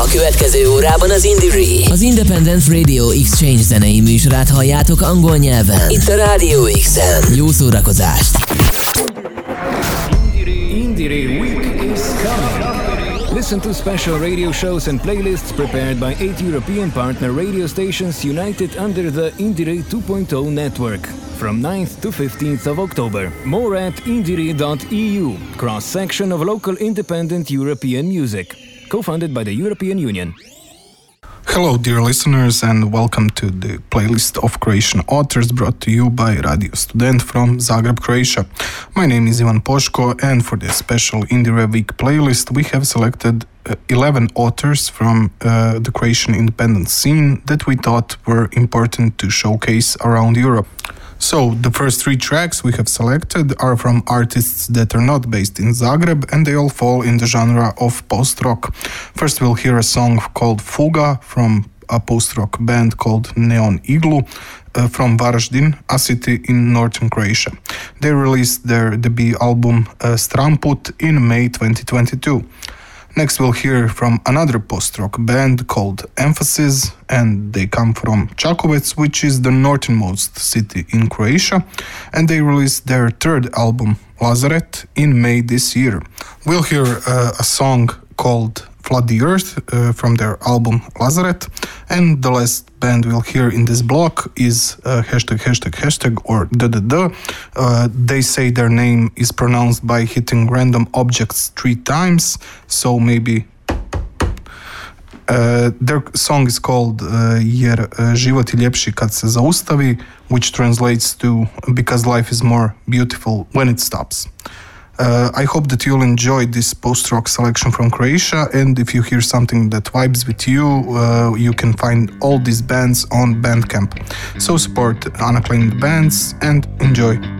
A következő órában az Indie Az Independent Radio Exchange zenei műsorát halljátok angol nyelven. Itt a Radio X-en. Jó szórakozást! Indire Week is coming. Listen to special radio shows and playlists prepared by eight European partner radio stations united under the Indire 2.0 network. From 9th to 15th of October. More at indire.eu, cross section of local independent European music. Co-funded by the European Union. Hello, dear listeners, and welcome to the playlist of Croatian authors brought to you by Radio Student from Zagreb, Croatia. My name is Ivan Poshko, and for this special Indie Week playlist, we have selected uh, 11 authors from uh, the Croatian independent scene that we thought were important to showcase around Europe. So, the first three tracks we have selected are from artists that are not based in Zagreb and they all fall in the genre of post rock. First, we'll hear a song called Fuga from a post rock band called Neon Igloo. Uh, from Varaždin, a city in northern Croatia. They released their debut album uh, Stramput in May 2022. Next, we'll hear from another post rock band called Emphasis, and they come from Čakovec, which is the northernmost city in Croatia, and they released their third album, Lazaret, in May this year. We'll hear uh, a song called Flood the Earth uh, from their album Lazaret. And the last band we'll hear in this block is uh, hashtag hashtag hashtag or da da da. Uh, they say their name is pronounced by hitting random objects three times, so maybe. Uh, their song is called uh, Jer uh, život je ljepši kad se zaustavi, which translates to because life is more beautiful when it stops. Uh, I hope that you'll enjoy this post rock selection from Croatia. And if you hear something that vibes with you, uh, you can find all these bands on Bandcamp. So support unacclaimed bands and enjoy.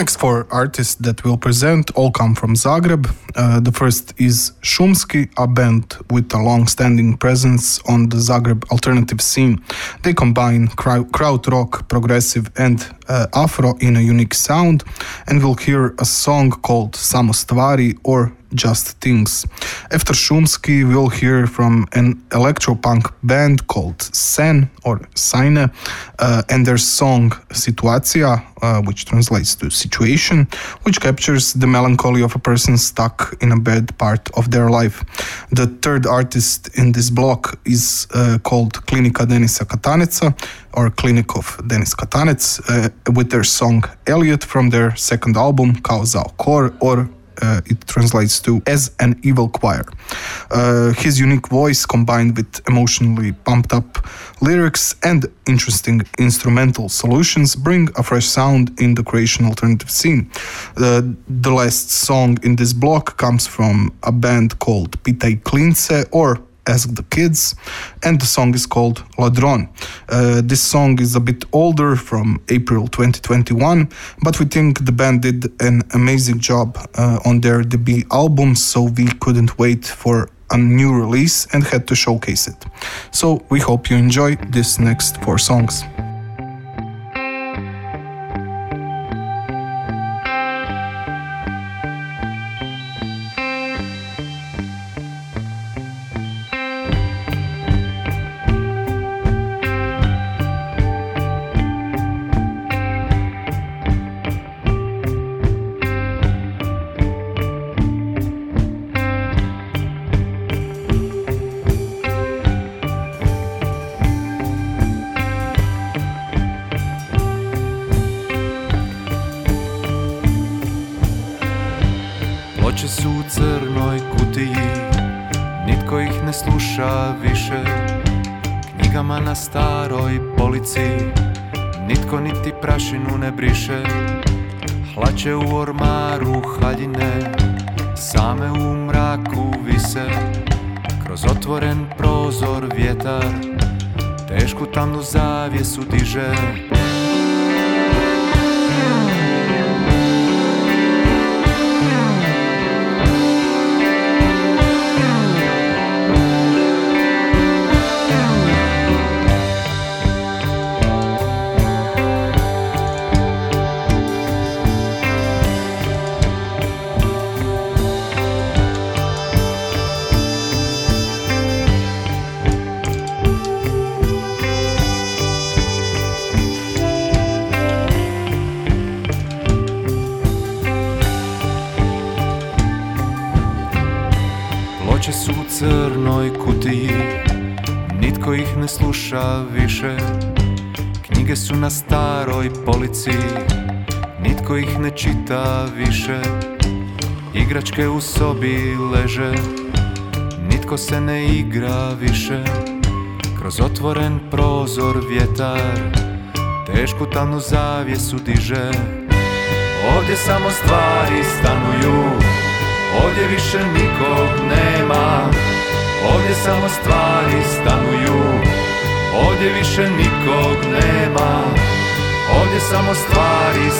Next four artists that we'll present all come from Zagreb. Uh, the first is Šumski, a band with a long-standing presence on the Zagreb alternative scene. They combine kraut rock, progressive, and uh, afro in a unique sound, and we'll hear a song called Samostvari or just Things. After Šumski, we'll hear from an electropunk band called Sen or Sine uh, and their song Situacija, uh, which translates to situation, which captures the melancholy of a person stuck in a bad part of their life. The third artist in this block is uh, called Klinika Denisa Kataneca or Clinic of Denis Katanec uh, with their song Elliot from their second album Kao Zao Kor or uh, it translates to as an evil choir. Uh, his unique voice combined with emotionally pumped up lyrics and interesting instrumental solutions bring a fresh sound in the Croatian alternative scene. Uh, the last song in this block comes from a band called Pitaj Klince or Ask the Kids, and the song is called Ladron. Uh, this song is a bit older from April 2021, but we think the band did an amazing job uh, on their debut album, so we couldn't wait for a new release and had to showcase it. So we hope you enjoy these next four songs. Oči su u crnoj kutiji, nitko ih ne sluša više. Knjigama na staroj polici, nitko niti prašinu ne briše. Hlače u ormaru haljine, same u mraku vise. Kroz otvoren prozor vjetar, tešku tamnu zavjesu diže. Sluša više. Knjige su na staroj polici. Nitko ih ne čita više. Igračke u sobi leže. Nitko se ne igra više. Kroz otvoren prozor vjetar Tešku tamnu zavjesu diže. Ovdje samo stvari stanuju. Ovdje više nikog nema. Ovdje samo stvari stanuju Ovdje više nikog nema. Ovdje samo stvari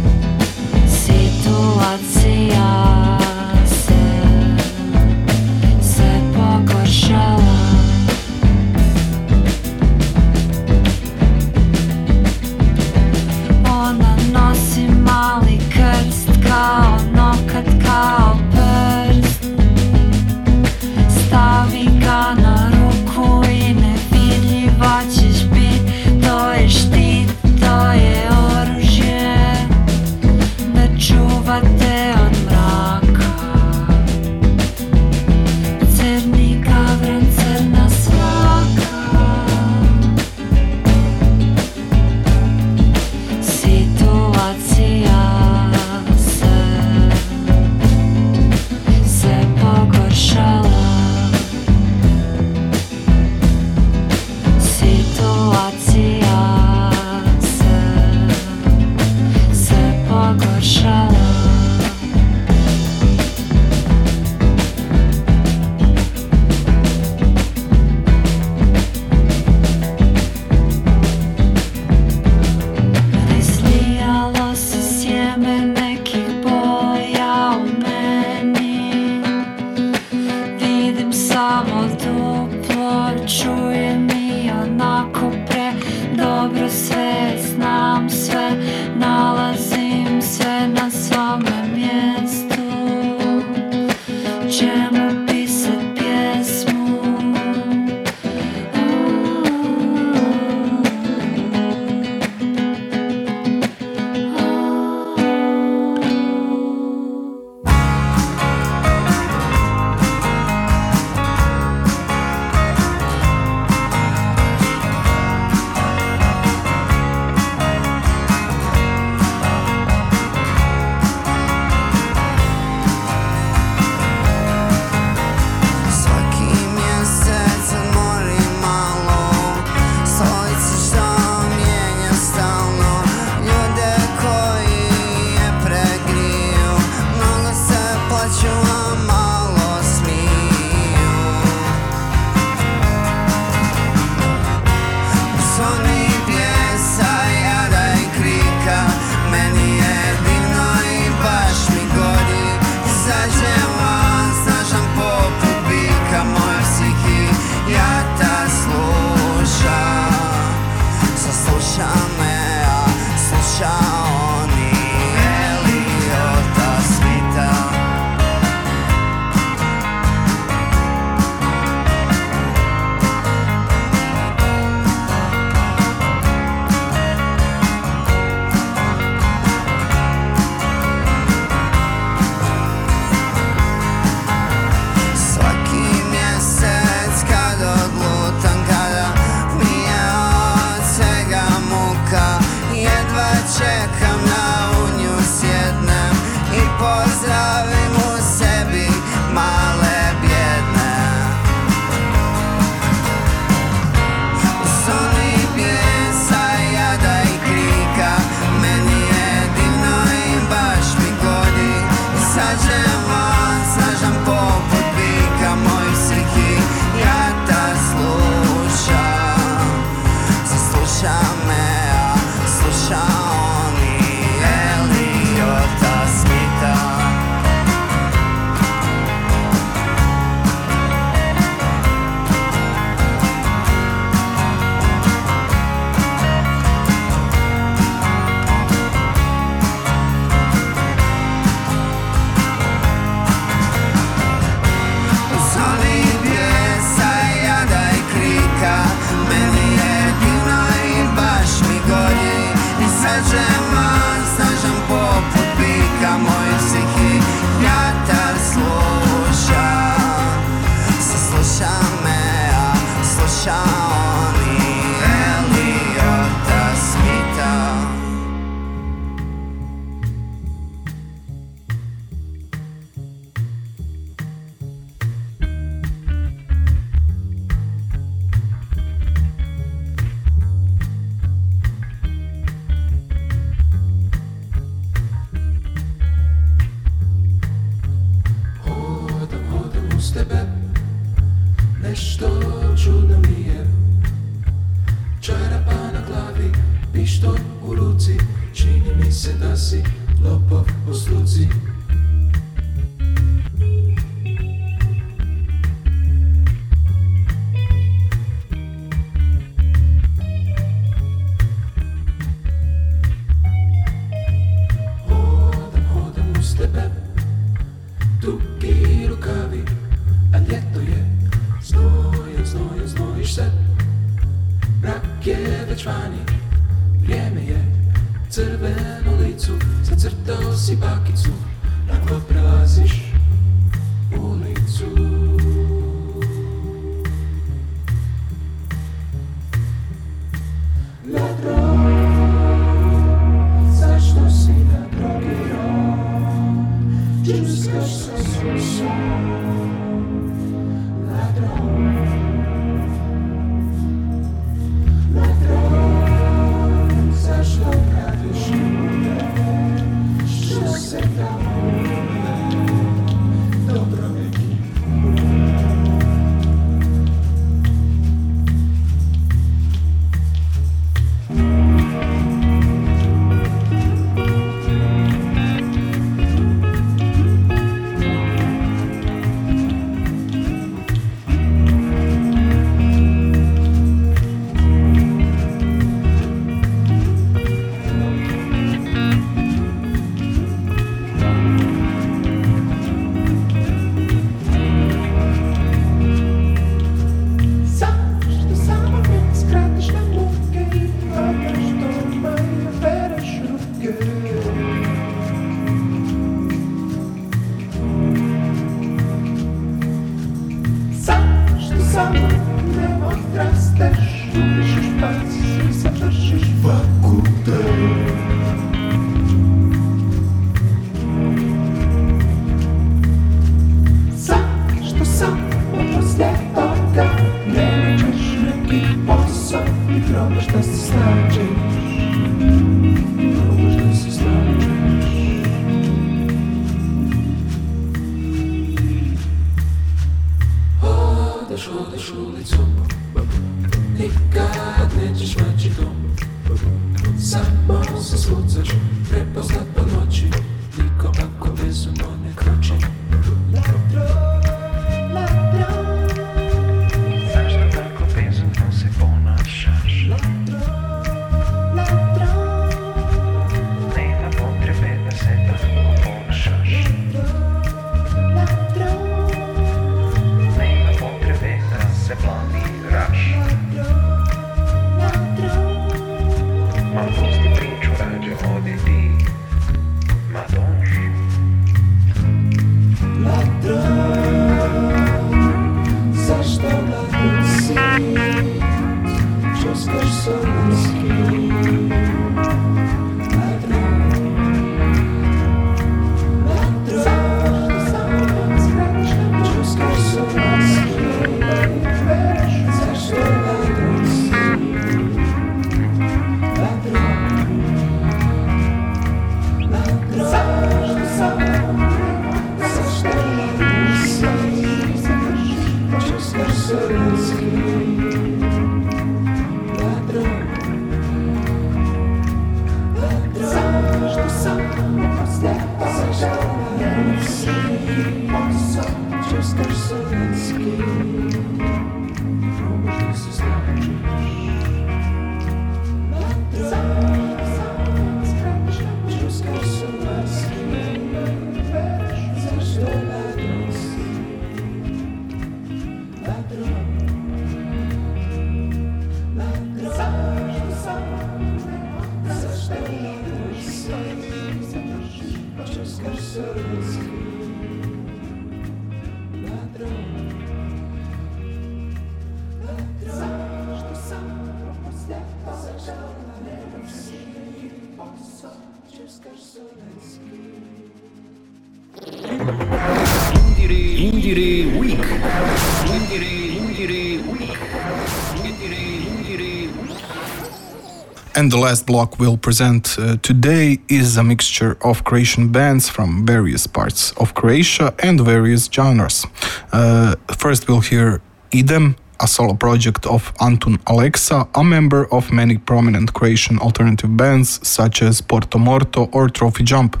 And the last block we'll present uh, today is a mixture of Croatian bands from various parts of Croatia and various genres. Uh, first, we'll hear Idem a solo project of Antun Alexa, a member of many prominent Croatian alternative bands such as Porto Morto or Trophy Jump.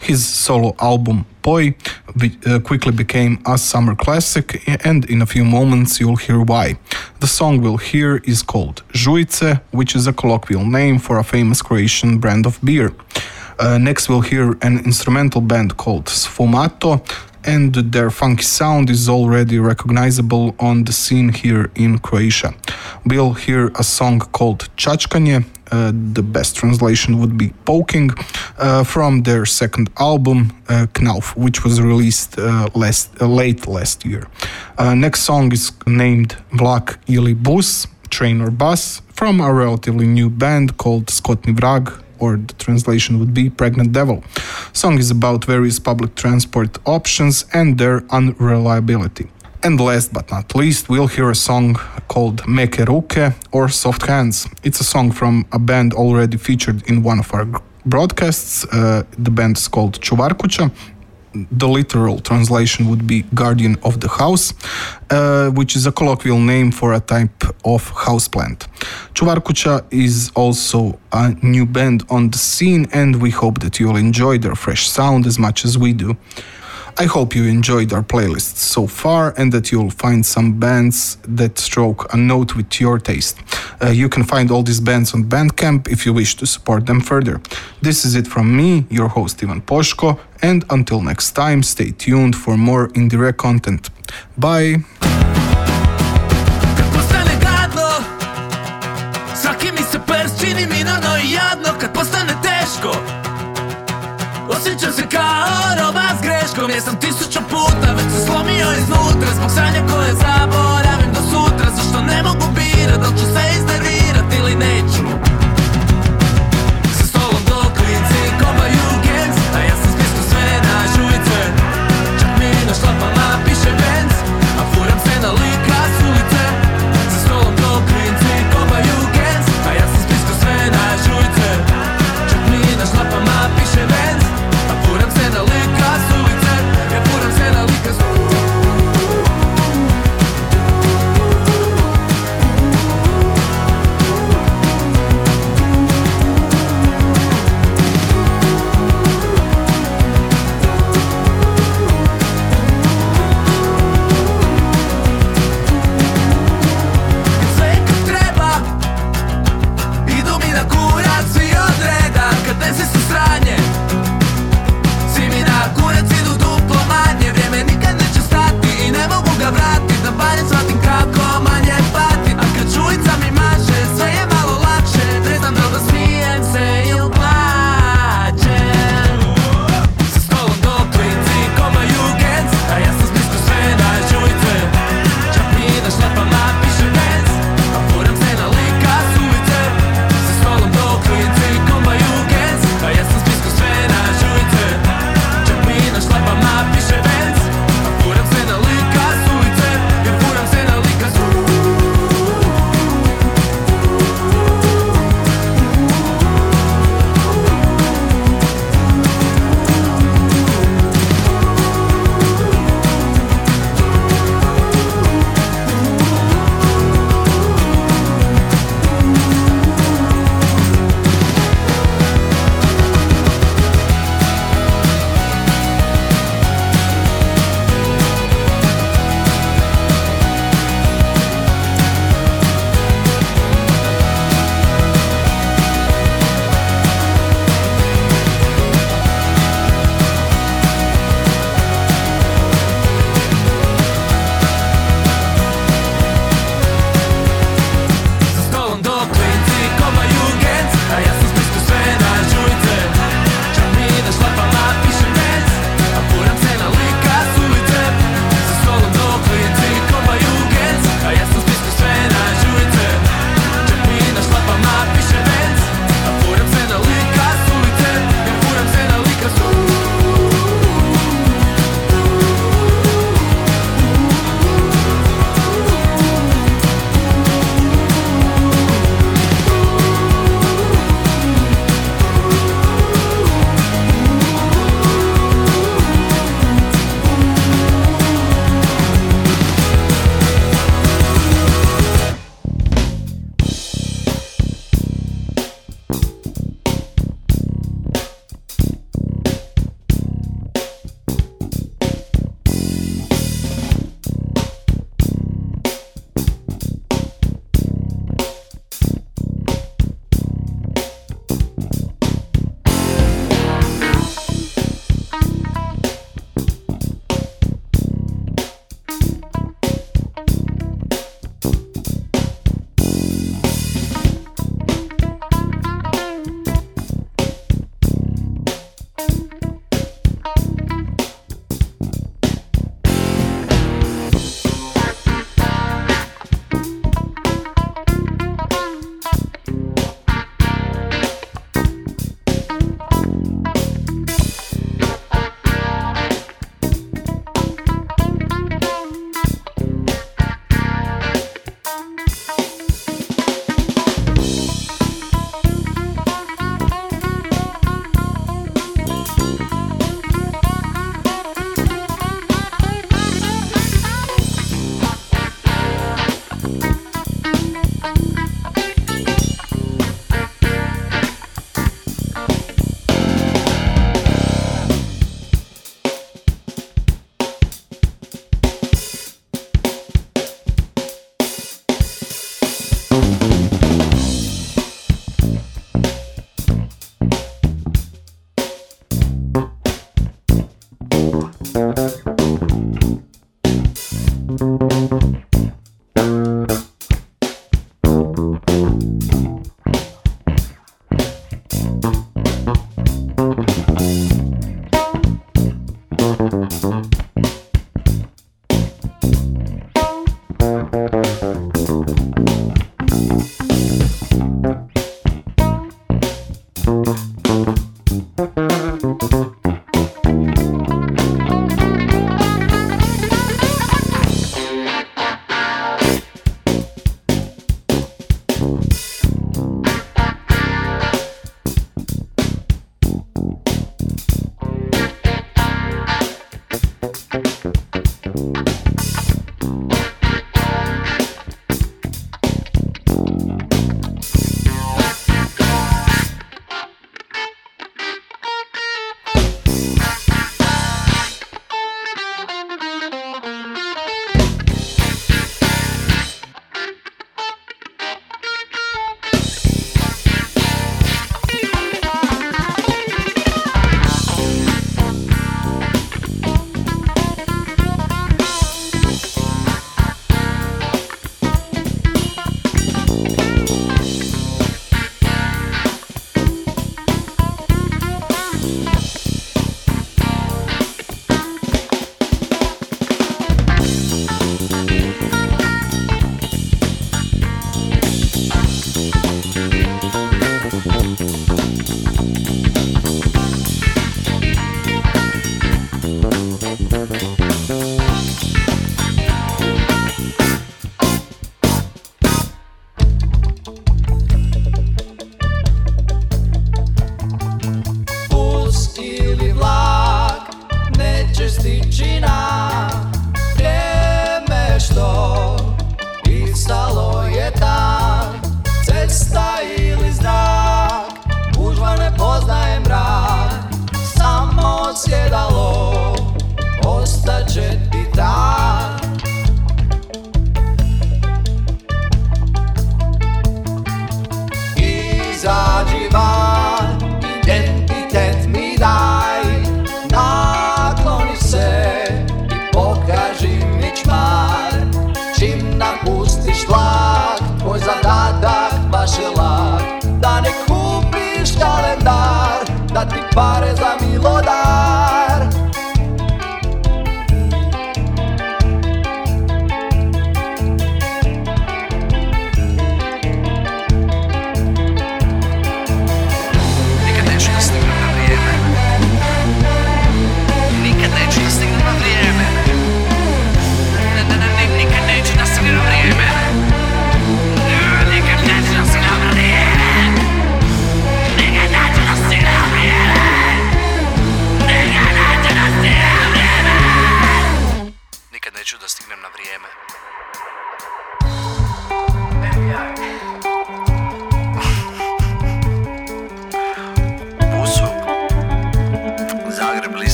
His solo album Poi uh, quickly became a summer classic, and in a few moments you'll hear why. The song we'll hear is called Žujice, which is a colloquial name for a famous Croatian brand of beer. Uh, next, we'll hear an instrumental band called Sfumato, and their funky sound is already recognizable on the scene here in Croatia. We'll hear a song called Čačkanje, uh, the best translation would be Poking, uh, from their second album, uh, Knauf, which was released uh, last, uh, late last year. Uh, next song is named Vlak ili Bus, Train or Bus, from a relatively new band called Skotni Vrag, or the translation would be Pregnant Devil. Song is about various public transport options and their unreliability. And last but not least, we'll hear a song called Meke Ruke or Soft Hands. It's a song from a band already featured in one of our broadcasts. Uh, the band is called Čuvarkuća the literal translation would be guardian of the house, uh, which is a colloquial name for a type of houseplant. Čuvarkuća is also a new band on the scene, and we hope that you'll enjoy their fresh sound as much as we do. I hope you enjoyed our playlist so far and that you'll find some bands that stroke a note with your taste. Uh, you can find all these bands on Bandcamp if you wish to support them further. This is it from me, your host Ivan Poshko, and until next time, stay tuned for more Indiere content. Bye! Osjećam se kao roba greškom Jesam tisuću puta već se slomio iznutra Zbog sanja koje zaboravim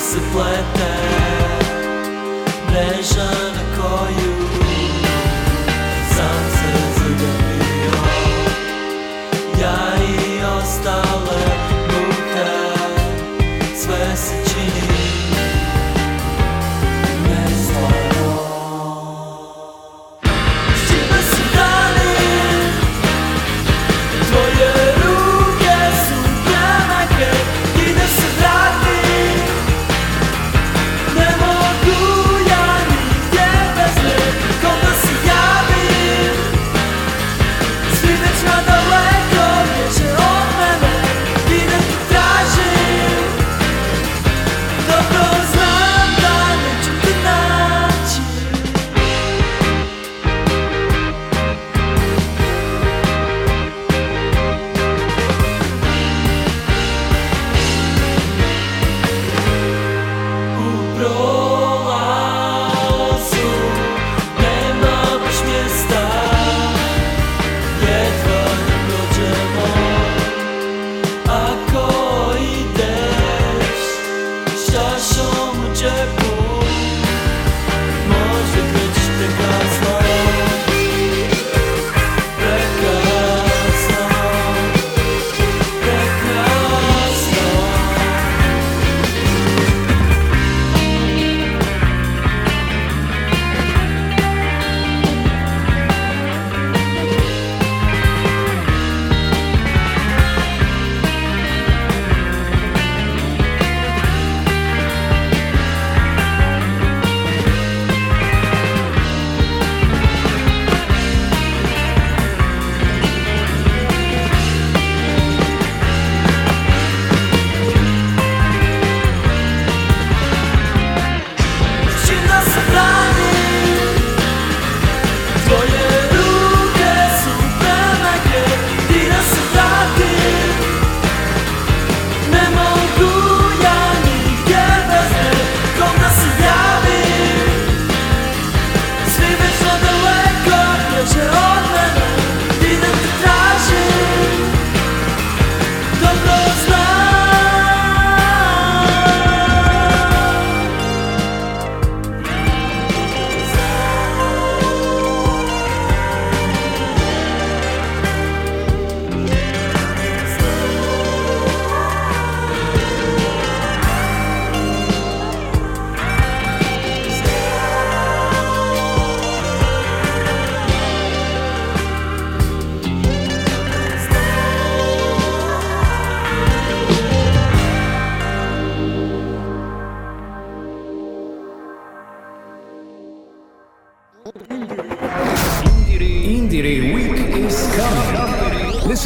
se planta. Branja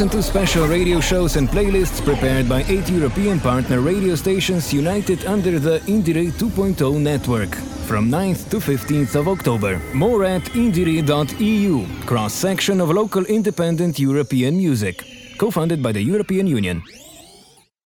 Listen to special radio shows and playlists prepared by eight European partner radio stations united under the Indiere 2.0 network from 9th to 15th of October. More at indiere.eu, cross section of local independent European music, co funded by the European Union.